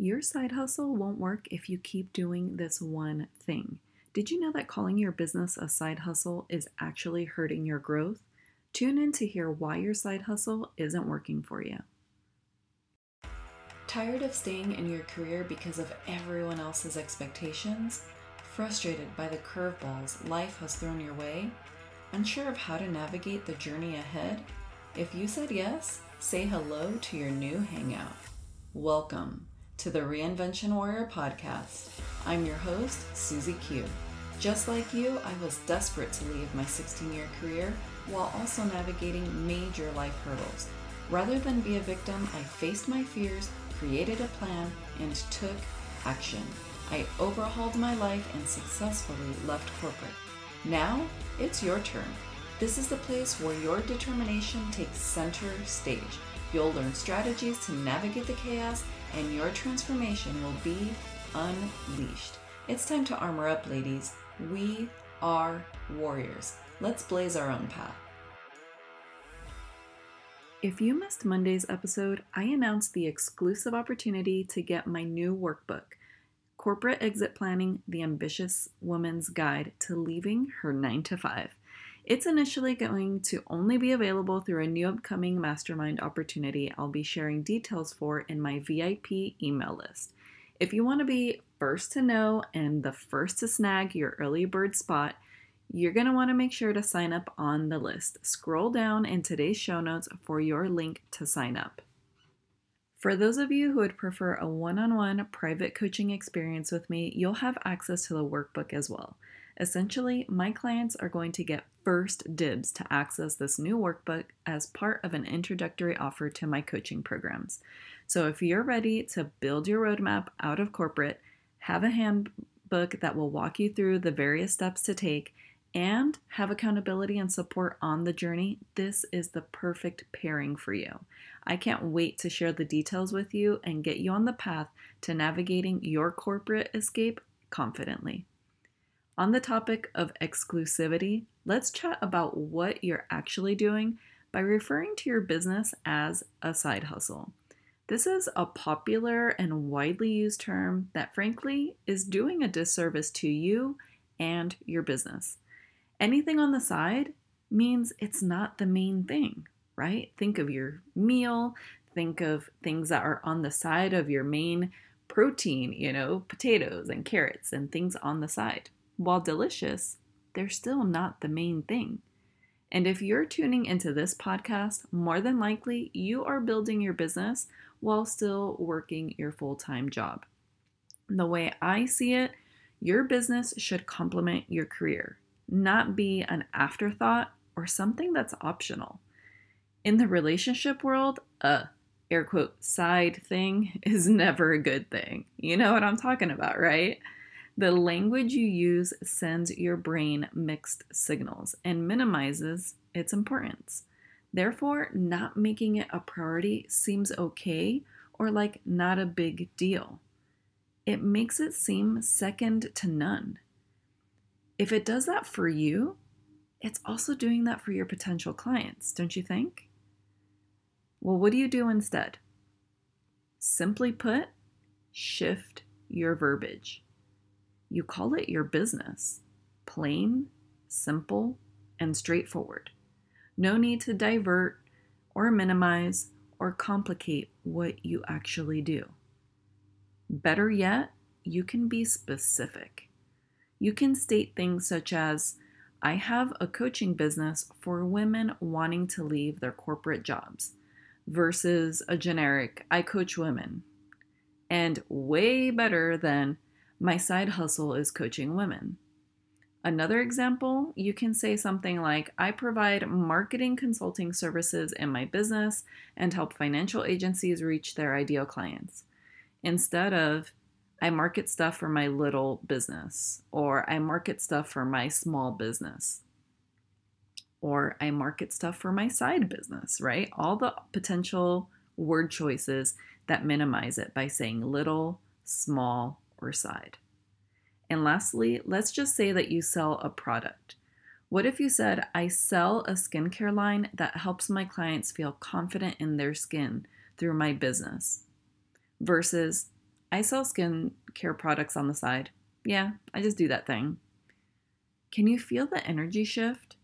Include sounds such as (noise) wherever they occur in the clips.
Your side hustle won't work if you keep doing this one thing. Did you know that calling your business a side hustle is actually hurting your growth? Tune in to hear why your side hustle isn't working for you. Tired of staying in your career because of everyone else's expectations? Frustrated by the curveballs life has thrown your way? Unsure of how to navigate the journey ahead? If you said yes, say hello to your new hangout. Welcome to the Reinvention Warrior podcast. I'm your host, Susie Q. Just like you, I was desperate to leave my 16 year career while also navigating major life hurdles. Rather than be a victim, I faced my fears, created a plan, and took action. I overhauled my life and successfully left corporate. Now, it's your turn. This is the place where your determination takes center stage. You'll learn strategies to navigate the chaos and your transformation will be unleashed. It's time to armor up, ladies. We are warriors. Let's blaze our own path. If you missed Monday's episode, I announced the exclusive opportunity to get my new workbook, Corporate Exit Planning The Ambitious Woman's Guide to Leaving Her 9 to 5. It's initially going to only be available through a new upcoming mastermind opportunity I'll be sharing details for in my VIP email list. If you want to be first to know and the first to snag your early bird spot, you're going to want to make sure to sign up on the list. Scroll down in today's show notes for your link to sign up. For those of you who would prefer a one on one private coaching experience with me, you'll have access to the workbook as well. Essentially, my clients are going to get first dibs to access this new workbook as part of an introductory offer to my coaching programs. So, if you're ready to build your roadmap out of corporate, have a handbook that will walk you through the various steps to take, and have accountability and support on the journey, this is the perfect pairing for you. I can't wait to share the details with you and get you on the path to navigating your corporate escape confidently. On the topic of exclusivity, let's chat about what you're actually doing by referring to your business as a side hustle. This is a popular and widely used term that, frankly, is doing a disservice to you and your business. Anything on the side means it's not the main thing, right? Think of your meal, think of things that are on the side of your main protein, you know, potatoes and carrots and things on the side while delicious, they're still not the main thing. And if you're tuning into this podcast, more than likely you are building your business while still working your full time job. The way I see it, your business should complement your career, not be an afterthought or something that's optional. In the relationship world, a air quote side thing (laughs) is never a good thing. You know what I'm talking about, right? The language you use sends your brain mixed signals and minimizes its importance. Therefore, not making it a priority seems okay or like not a big deal. It makes it seem second to none. If it does that for you, it's also doing that for your potential clients, don't you think? Well, what do you do instead? Simply put, shift your verbiage. You call it your business. Plain, simple, and straightforward. No need to divert or minimize or complicate what you actually do. Better yet, you can be specific. You can state things such as I have a coaching business for women wanting to leave their corporate jobs versus a generic I coach women. And way better than my side hustle is coaching women. Another example, you can say something like I provide marketing consulting services in my business and help financial agencies reach their ideal clients. Instead of I market stuff for my little business, or I market stuff for my small business, or I market stuff for my side business, right? All the potential word choices that minimize it by saying little, small, or side. And lastly, let's just say that you sell a product. What if you said, I sell a skincare line that helps my clients feel confident in their skin through my business? Versus, I sell skincare products on the side. Yeah, I just do that thing. Can you feel the energy shift?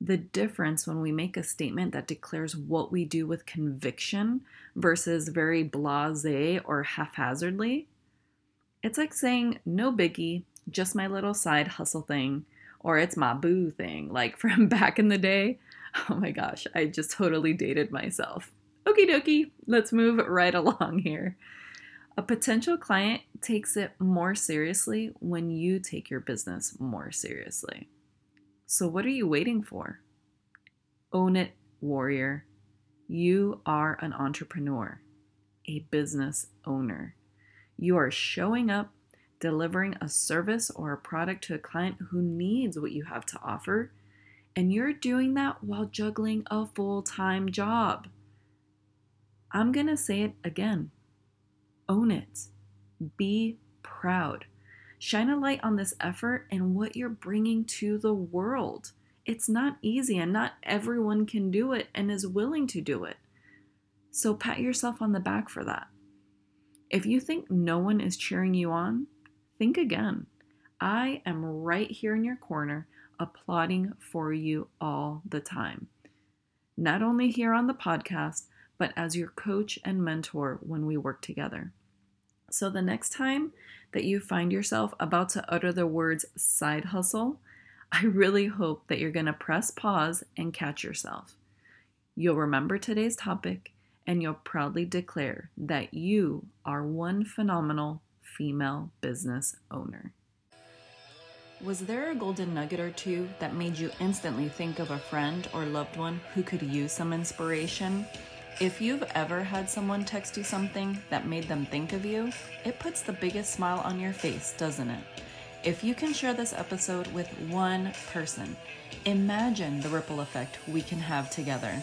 The difference when we make a statement that declares what we do with conviction versus very blase or haphazardly? It's like saying, no biggie, just my little side hustle thing, or it's my boo thing, like (laughs) from back in the day. Oh my gosh, I just totally dated myself. Okie dokie, let's move right (laughs) along here. A potential client takes it more seriously when you take your business more seriously. So, what are you waiting for? Own it, warrior. You are an entrepreneur, a business owner. You are showing up, delivering a service or a product to a client who needs what you have to offer, and you're doing that while juggling a full time job. I'm going to say it again own it, be proud. Shine a light on this effort and what you're bringing to the world. It's not easy, and not everyone can do it and is willing to do it. So pat yourself on the back for that. If you think no one is cheering you on, think again. I am right here in your corner, applauding for you all the time. Not only here on the podcast, but as your coach and mentor when we work together. So the next time that you find yourself about to utter the words side hustle, I really hope that you're going to press pause and catch yourself. You'll remember today's topic and you'll proudly declare that you are one phenomenal female business owner. Was there a golden nugget or two that made you instantly think of a friend or loved one who could use some inspiration? If you've ever had someone text you something that made them think of you, it puts the biggest smile on your face, doesn't it? If you can share this episode with one person, imagine the ripple effect we can have together.